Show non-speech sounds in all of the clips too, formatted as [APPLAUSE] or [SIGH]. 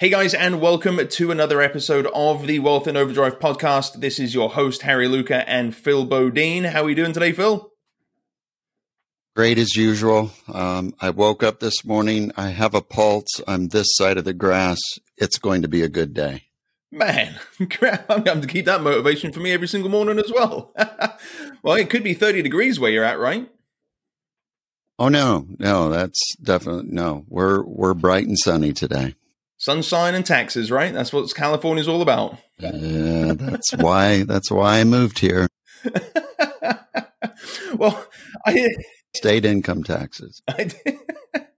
Hey guys, and welcome to another episode of the Wealth and Overdrive podcast. This is your host, Hari Luca and Phil Bodine. How are we doing today, Phil? Great as usual. Um, I woke up this morning. I have a pulse. I'm this side of the grass. It's going to be a good day. Man, [LAUGHS] crap. I'm going to keep that motivation for me every single morning as well. [LAUGHS] well, it could be 30 degrees where you're at, right? Oh no, no, that's definitely no. We're we're bright and sunny today sunshine and taxes, right? That's what California's all about. Yeah, that's why. That's why I moved here. [LAUGHS] well, I state income taxes. [LAUGHS] I, did,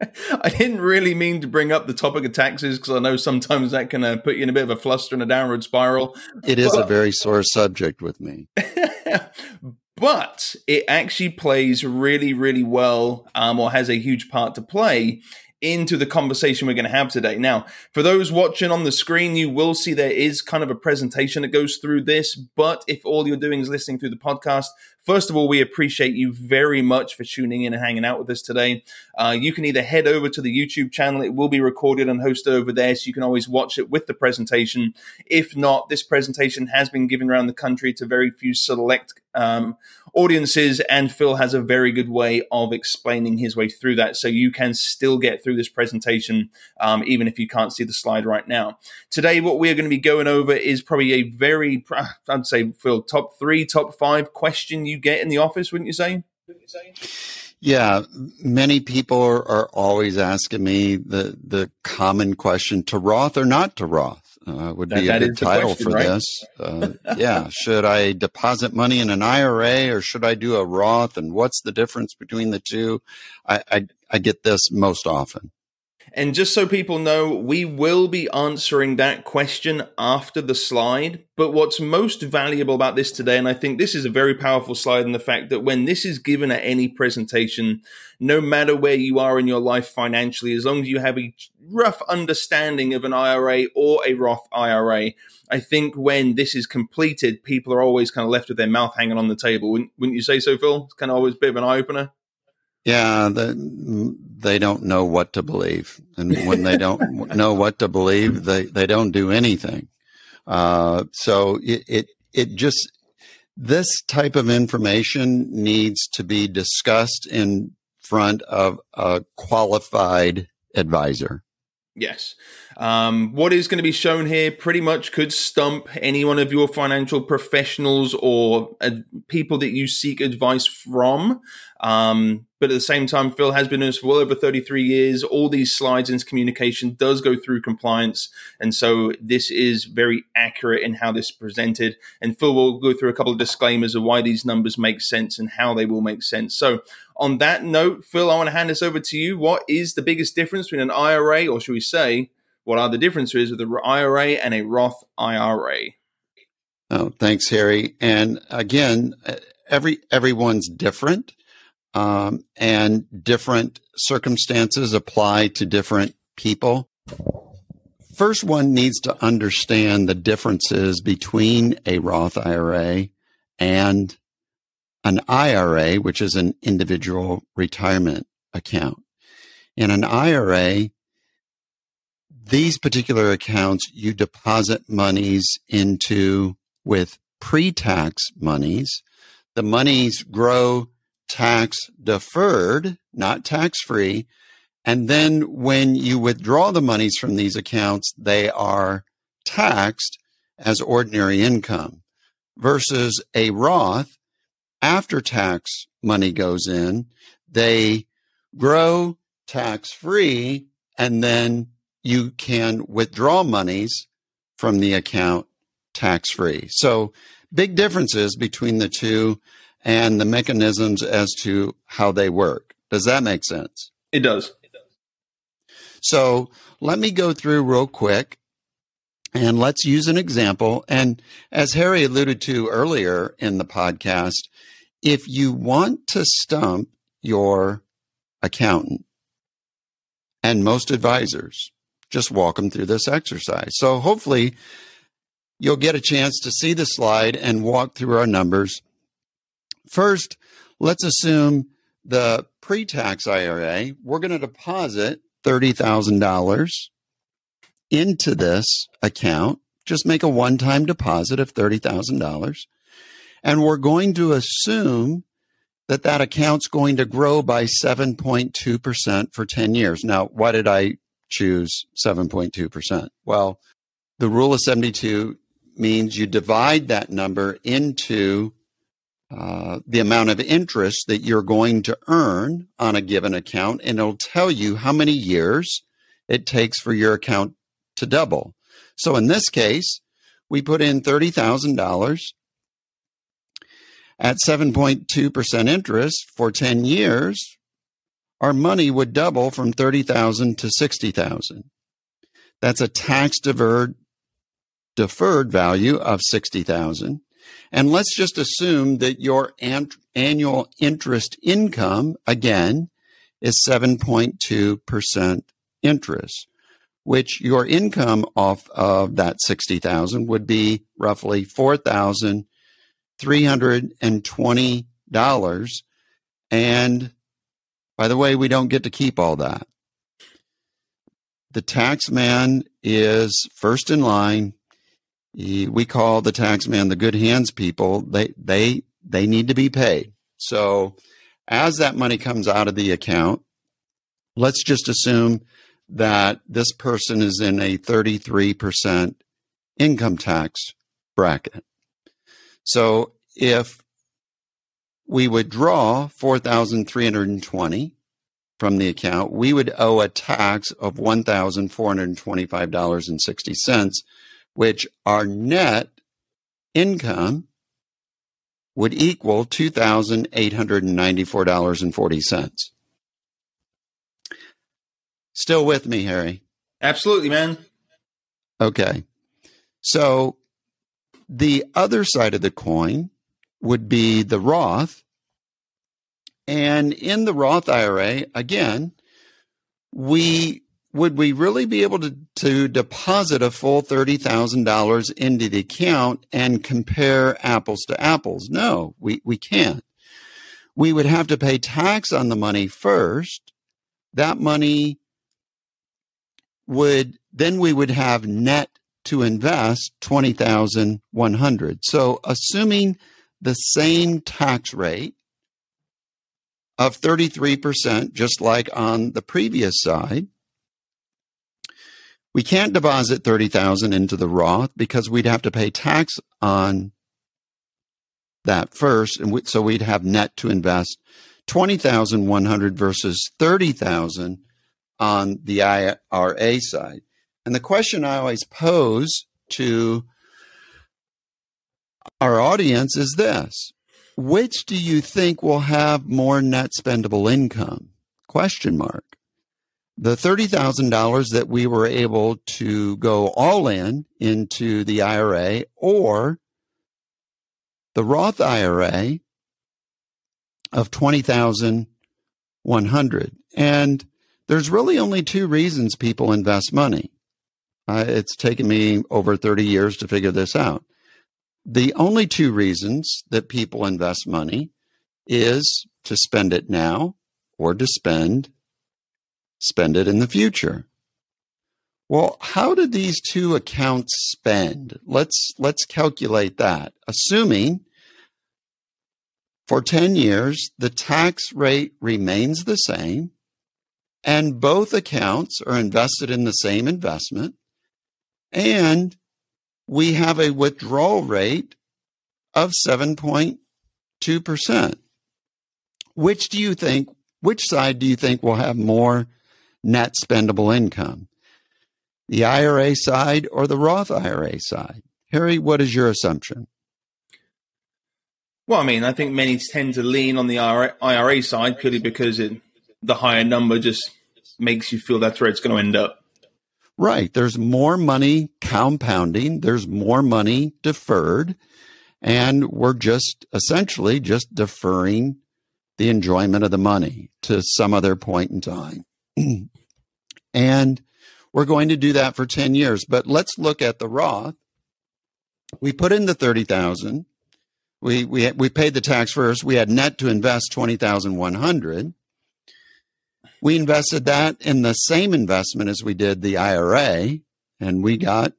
[LAUGHS] I didn't really mean to bring up the topic of taxes because I know sometimes that can uh, put you in a bit of a fluster and a downward spiral. It is but, a very sore subject with me. but it actually plays really, really well, um, or has a huge part to play into the conversation we're going to have today. Now, for those watching on the screen, you will see there is kind of a presentation that goes through this. But if all you're doing is listening through the podcast, first of all, we appreciate you very much for tuning in and hanging out with us today. Uh, you can either head over to the YouTube channel, it will be recorded and hosted over there, so you can always watch it with the presentation. If not, this presentation has been given around the country to very few select um, audiences, and Phil has a very good way of explaining his way through that. So you can still get through this presentation, um, even if you can't see the slide right now. Today, what we're going to be going over is probably a very, [LAUGHS] I'd say, Phil, top three, top five question you get in the office, wouldn't you say? Yeah, many people are, are, always asking me the the common question: to Roth or not to Roth? Uh, would that, be a good title question, for right? this. Uh, yeah, should I deposit money in an IRA or should I do a Roth? And what's the difference between the two? I, I, I get this most often. And just so people know, we will be answering that question after the slide. But what's most valuable about this today, and I think this is a very powerful slide in the fact that when this is given at any presentation, no matter where you are in your life financially, as long as you have a rough understanding of an IRA or a Roth IRA, I think when this is completed, people are always kind of left with their mouth hanging on the table. Wouldn't, wouldn't you say so, Phil? It's kind of always a bit of an eye opener. Yeah, the, they don't know what to believe, and when they don't [LAUGHS] know what to believe, they they don't do anything. Uh, so it, it it just this type of information needs to be discussed in front of a qualified advisor. Yes. Um, what is going to be shown here pretty much could stump any one of your financial professionals or uh, people that you seek advice from. Um, but at the same time, Phil has been in this for well over 33 years. All these slides and communication does go through compliance. And so this is very accurate in how this is presented. And Phil will go through a couple of disclaimers of why these numbers make sense and how they will make sense. So on that note, Phil, I want to hand this over to you. What is the biggest difference between an IRA, or should we say, what are the differences with an IRA and a Roth IRA? Oh, thanks, Hari. And again, every everyone's different um, and different circumstances apply to different people. First, one needs to understand the differences between a Roth IRA and an IRA, which is an individual retirement account. In an IRA, these particular accounts you deposit monies into with pre tax monies. The monies grow tax deferred, not tax free. And then when you withdraw the monies from these accounts, they are taxed as ordinary income versus a Roth after tax money goes in, they grow tax free and then you can withdraw monies from the account tax free. So big differences between the two and the mechanisms as to how they work. Does that make sense? It does. It does. So let me go through real quick and let's use an example. And as Hari alluded to earlier in the podcast, if you want to stump your accountant and most advisors, just walk them through this exercise. So hopefully you'll get a chance to see the slide and walk through our numbers First, let's assume the pre tax IRA, we're going to deposit $30,000 into this account. Just make a one time deposit of $30,000. And we're going to assume that that account's going to grow by 7.2% for 10 years. Now, why did I choose 7.2%? Well, the rule of 72 means you divide that number into uh, the amount of interest that you're going to earn on a given account, and it'll tell you how many years it takes for your account to double. So in this case, we put in $30,000 at 7.2% interest for 10 years. Our money would double from 30,000 to 60,000. That's a tax deferred deferred value of 60,000. And let's just assume that your an- annual interest income again is 7.2% interest, which your income off of that 60,000 would be roughly $4,320. And by the way, we don't get to keep all that. The tax man is first in line we call the tax man the good hands people. They they they need to be paid. So as that money comes out of the account, let's just assume that this person is in a 33% income tax bracket. So if we withdraw 4,320 from the account, we would owe a tax of $1,425.60 which our net income would equal $2,894.40. Still with me, Hari? Absolutely, man. Okay. So the other side of the coin would be the Roth. And in the Roth IRA, again, we would we really be able to, to deposit a full $30,000 into the account and compare apples to apples? No, we, we can't. We would have to pay tax on the money first. That money would, then we would have net to invest 20,100. So assuming the same tax rate of 33%, just like on the previous side, we can't deposit 30,000 into the Roth because we'd have to pay tax on that first and we, so we'd have net to invest 20,100 versus 30,000 on the IRA side. And the question I always pose to our audience is this which do you think will have more net spendable income question mark the $30,000 that we were able to go all in into the IRA or the Roth IRA of 20,100. And there's really only two reasons people invest money. Uh, it's taken me over 30 years to figure this out. The only two reasons that people invest money is to spend it now or to spend spend it in the future. Well, how did these two accounts spend? Let's let's calculate that. Assuming for 10 years the tax rate remains the same and both accounts are invested in the same investment and we have a withdrawal rate of 7.2%. Which do you think which side do you think will have more net spendable income? The IRA side or the Roth IRA side? Hari, what is your assumption? Well, I mean, I think many tend to lean on the IRA side purely because it, the higher number just makes you feel that's where it's going to end up. Right. There's more money compounding, there's more money deferred, and we're just essentially just deferring the enjoyment of the money to some other point in time. [CLEARS THROAT] and we're going to do that for 10 years. But let's look at the Roth. We put in the 30,000. We, we, we paid the tax first. We had net to invest 20,100. We invested that in the same investment as we did the IRA. and we got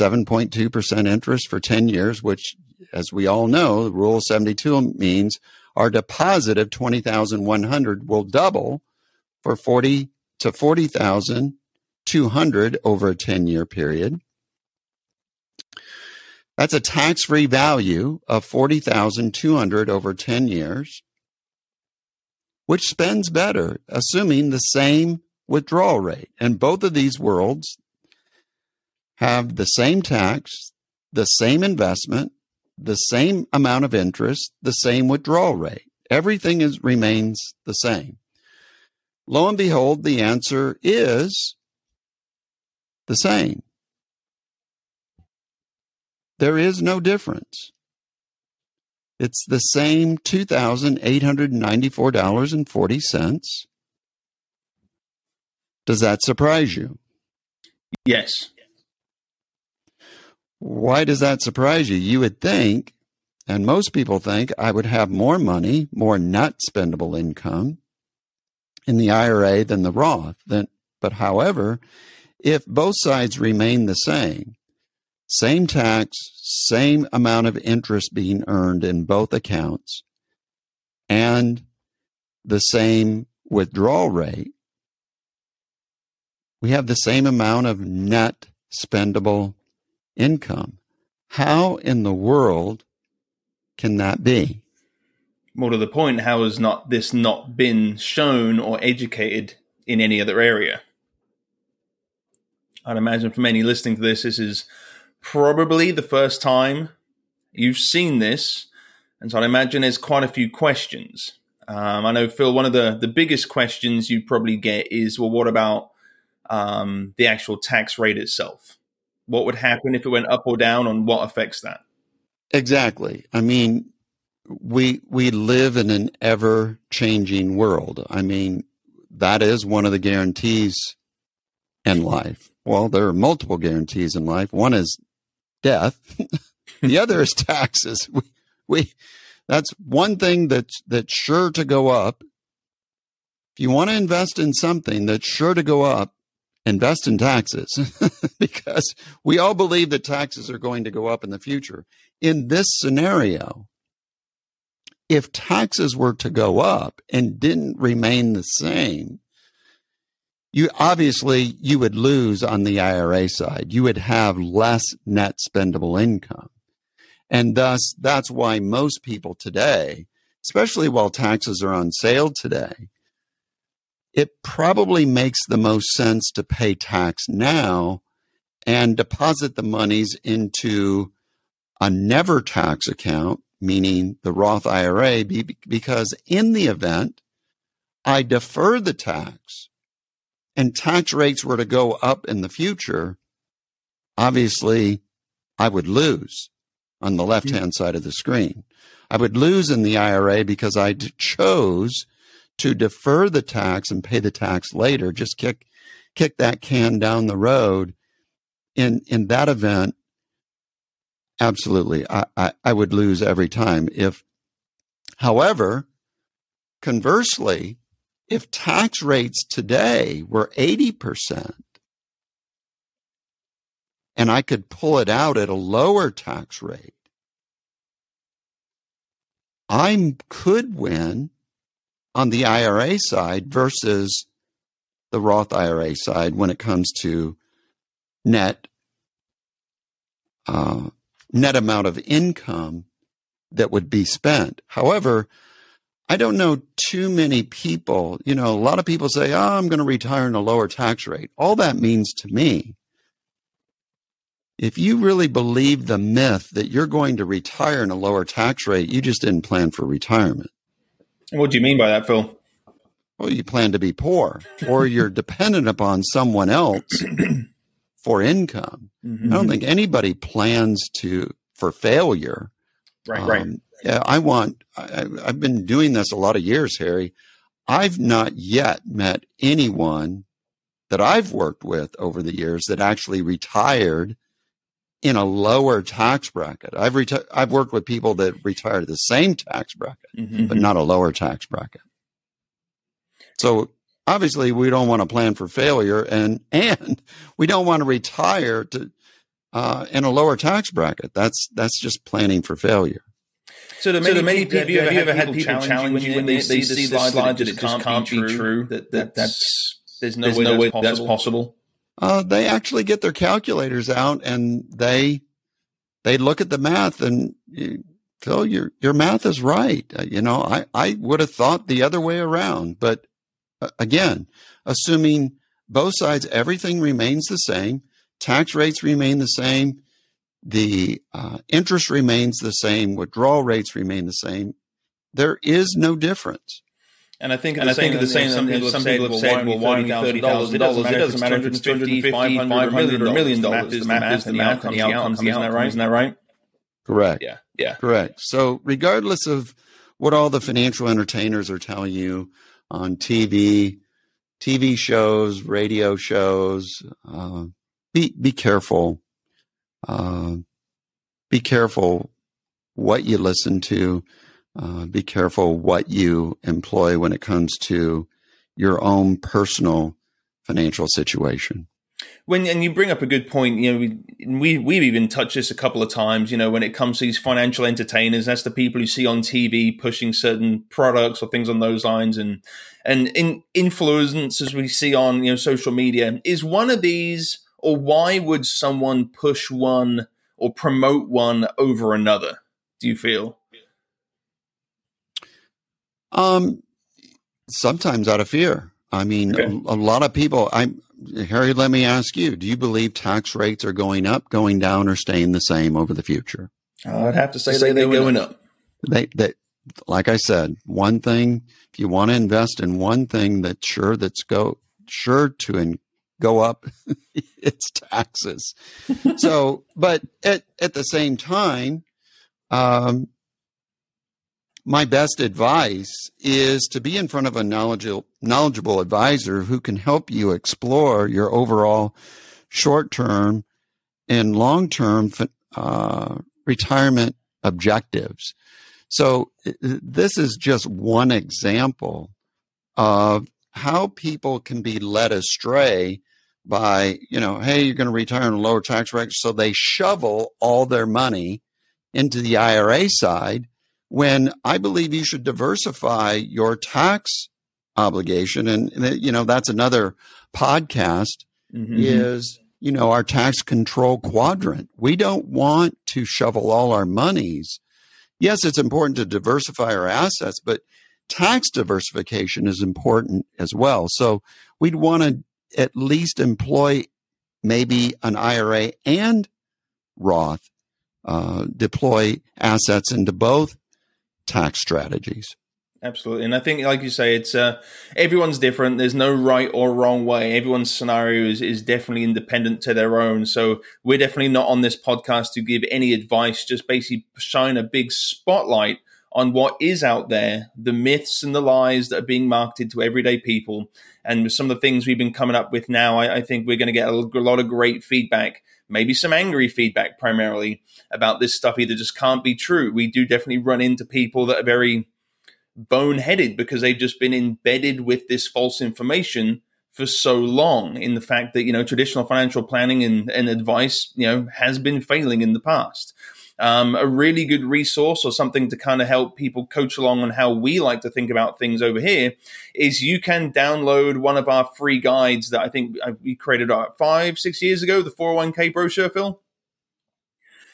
7.2% interest for 10 years, which, as we all know, Rule 72 means our deposit of 20,100 will double for 40 to 40,200 over a 10 year period. That's a tax free value of 40,200 over 10 years. Which spends better, assuming the same withdrawal rate? And both of these worlds have the same tax, the same investment, the same amount of interest, the same withdrawal rate. Everything is, remains the same. Lo and behold, the answer is the same. There is no difference. It's the same $2,894.40. Does that surprise you? Yes. Why does that surprise you? You would think, and most people think, I would have more money, more not spendable income in the IRA than the Roth. Then, but however, if both sides remain the same, same tax, same amount of interest being earned in both accounts, and the same withdrawal rate, we have the same amount of net spendable income. How in the world can that be? More to the point, how has not this not been shown or educated in any other area? I'd imagine for many listening to this, this is probably the first time you've seen this, and so I'd imagine there's quite a few questions. Um, I know Phil. One of the the biggest questions you probably get is, well, what about um, the actual tax rate itself? what would happen if it went up or down on what affects that exactly i mean we we live in an ever changing world i mean that is one of the guarantees in life well there are multiple guarantees in life one is death. [LAUGHS] The other is [LAUGHS] taxes. [LAUGHS] We, we that's one thing that's that's sure to go up. If you want to invest in something that's sure to go up invest in taxes. Because we all believe that taxes are going to go up in the future. In this scenario, if taxes were to go up and didn't remain the same, you obviously you would lose on the IRA side. You would have less net spendable income. And thus that's why most people today, especially while taxes are on sale today, it probably makes the most sense to pay tax now and deposit the monies into a never tax account, meaning the Roth IRA, because in the event I defer the tax and tax rates were to go up in the future, obviously I would lose on the mm-hmm. left hand side of the screen. I would lose in the IRA because I chose to defer the tax and pay the tax later, just kick kick that can down the road. In in that event, absolutely, I, I, I would lose every time. If, however, conversely, if tax rates today were eighty percent, and I could pull it out at a lower tax rate, I could win on the IRA side versus the Roth IRA side when it comes to net uh, net amount of income that would be spent. However, I don't know too many people. You know, a lot of people say, "Oh, I'm going to retire in a lower tax rate." All that means to me, if you really believe the myth that you're going to retire in a lower tax rate, you just didn't plan for retirement. What do you mean by that, Phil? Well, you plan to be poor or you're [LAUGHS] dependent upon someone else [CLEARS THROAT] for income. Mm-hmm. I don't think anybody plans to for failure. Right, um, right. Yeah, I want. I, I've been doing this a lot of years, Hari. I've not yet met anyone that I've worked with over the years that actually retired in a lower tax bracket. I've reti- I've worked with people that retired the same tax bracket, mm-hmm. but not a lower tax bracket. So obviously we don't want to plan for failure and [LAUGHS] and we don't want to retire to uh, in a lower tax bracket. That's that's just planning for failure. So, to many, so to many people, have you, have you ever had people challenge you when they, they see the slide that it just can't be true? That, that that's there's no there's way, no that's, way possible. that's possible. Uh, they actually get their calculators out and they they look at the math and Phil, your your math is right. Uh, you know, I I would have thought the other way around, but uh, again, assuming both sides, everything remains the same, tax rates remain the same, the uh, interest remains the same, withdrawal rates remain the same. There is no difference. And I think, and I think the same. Some people have said, "Well, why, well, why thirty thousand dollars? It doesn't matter if it's 250, 500, 500 or a million dollars. The math is the math, and the outcomes. Isn't that right? Isn't that right? Correct. Yeah. Yeah. Correct. So, regardless of what all the financial entertainers are telling you on TV, TV shows, radio shows, uh, be be careful. Uh, be careful what you listen to. Uh, be careful what you employ when it comes to your own personal financial situation when and you bring up a good point you know we, we we've even touched this a couple of times you know when it comes to these financial entertainers that's the people you see on tv pushing certain products or things on those lines and and in influencers we see on you know social media is one of these or why would someone push one or promote one over another do you feel um sometimes out of fear I mean, okay. a, a, lot of people. I'm Hari, let me ask you: Do you believe tax rates are going up, going down, or staying the same over the future? I'd have to say, say they're going up. They, they, like I said, one thing. If you want to invest in one thing that's sure that's go sure to in, go up, [LAUGHS] it's taxes. so, but at at the same time, um, my best advice is to be in front of a knowledgeable, knowledgeable advisor who can help you explore your overall short term and long term uh, retirement objectives. So, this is just one example of how people can be led astray by, you know, hey, you're going to retire in a lower tax bracket. So they shovel all their money into the IRA side when I believe you should diversify your tax obligation. And, you know, that's another podcast mm-hmm. is, you know, our tax control quadrant. We don't want to shovel all our monies. Yes, it's important to diversify our assets, but tax diversification is important as well. So we'd want to at least employ maybe an IRA and Roth, uh, deploy assets into both tax strategies. Absolutely, and I think, like you say, it's uh, everyone's different. There's no right or wrong way. Everyone's scenario is, is definitely independent to their own. So we're definitely not on this podcast to give any advice. Just basically shine a big spotlight on what is out there, the myths and the lies that are being marketed to everyday people, and some of the things we've been coming up with now. I, I think we're going to get a, lot of great feedback maybe some angry feedback primarily about this stuff either just can't be true. We do definitely run into people that are very boneheaded because they've just been embedded with this false information for so long in the fact that you know traditional financial planning and, and advice you know has been failing in the past um, a really good resource or something to kind of help people coach along on how we like to think about things over here is you can download one of our free guides that I think uh, we created uh, five, six years ago, the 401k brochure, Phil.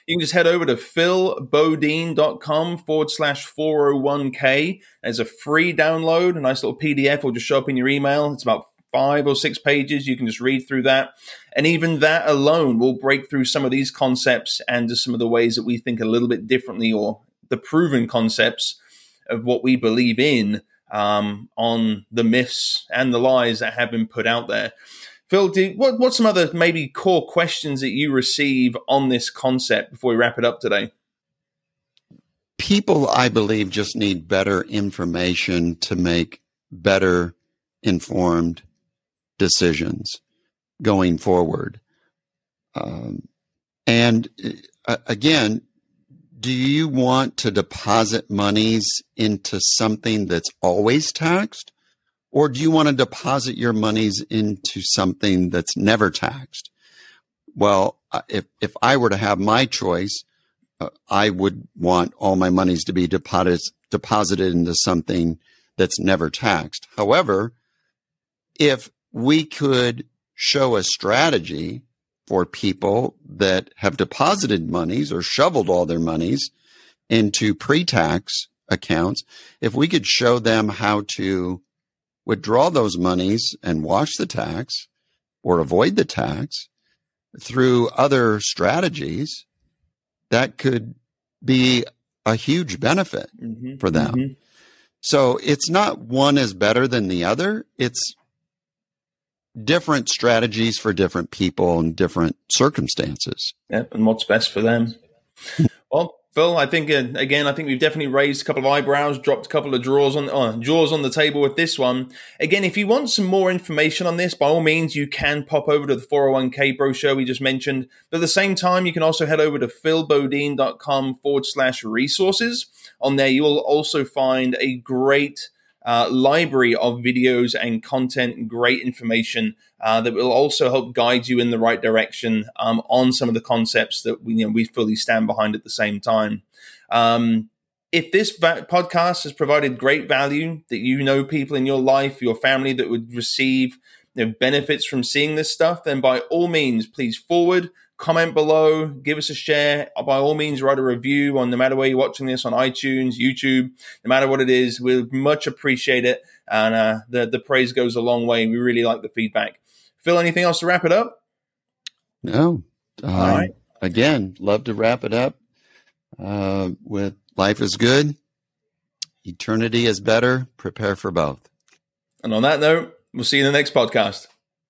You can just head over to philbodine.com forward slash 401k. There's a free download, a nice little PDF will just show up in your email. It's about five or six pages. You can just read through that. And even that alone will break through some of these concepts and just some of the ways that we think a little bit differently or the proven concepts of what we believe in um, on the myths and the lies that have been put out there. Phil, do, what, what's some other maybe core questions that you receive on this concept before we wrap it up today? People, I believe, just need better information to make better informed decisions going forward. Um, and uh, again, do you want to deposit monies into something that's always taxed? Or do you want to deposit your monies into something that's never taxed? Well, uh, if, if I were to have my choice, uh, I would want all my monies to be deposited, deposited into something that's never taxed. However, if we could show a strategy for people that have deposited monies or shoveled all their monies into pre-tax accounts, if we could show them how to withdraw those monies and wash the tax or avoid the tax through other strategies, that could be a huge benefit mm-hmm. for them. Mm-hmm. So it's not one is better than the other. It's different strategies for different people and different circumstances. Yeah, and what's best for them. [LAUGHS] well, Phil, I think uh, again, I think we've definitely raised a couple of eyebrows, dropped a couple of drawers on uh, jaws on the table with this one. Again, if you want some more information on this, by all means, you can pop over to the 401k brochure we just mentioned. But at the same time, you can also head over to philbodine.com forward slash resources. On there, you will also find a great uh, library of videos and content, great information uh, that will also help guide you in the right direction um, on some of the concepts that we, you know, we fully stand behind at the same time. Um, if this va- podcast has provided great value, that you know people in your life, your family that would receive you know, benefits from seeing this stuff, then by all means, please forward comment below, give us a share. By all means, write a review on no matter where you're watching this on iTunes, YouTube, no matter what it is. We much appreciate it. And uh, the, the praise goes a long way. We really like the feedback. Phil, anything else to wrap it up? No. all right. Again, love to wrap it up uh, with life is good, eternity is better. Prepare for both. And on that note, we'll see you in the next podcast.